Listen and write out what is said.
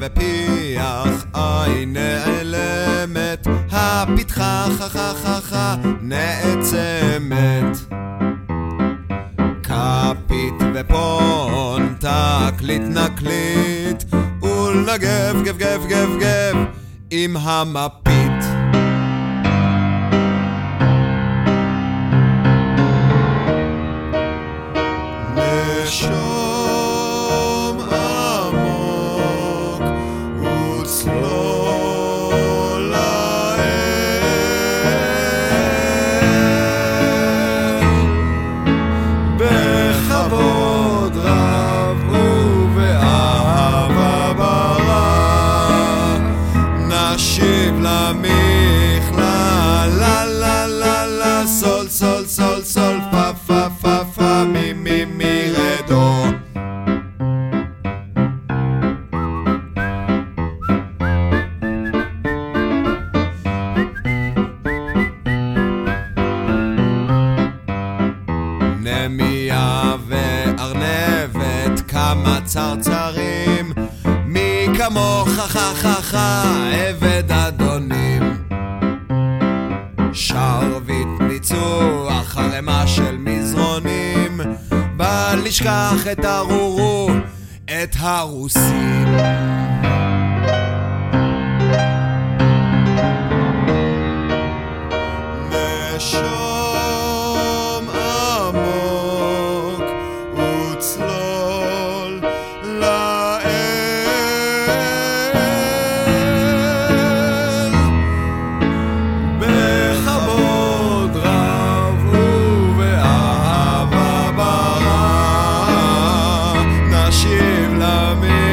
ופיח עין נעלמת, הפתחה חה חה נעצמת. כפית ופון, תקליט נקליט, ולנגב גב גב גב גב עם המפית. נשום למכלל לה לה לה סול סול סול סול פה פה פה פה מי מי מי רדו. נמיה וארנבת, כמה צרצרים, מי כמוך חה חה חה, עבד אדונים. ערבית, ביצוע ערימה של מזרונים. בל נשכח את הרורו, את הרוסים. show. la mer.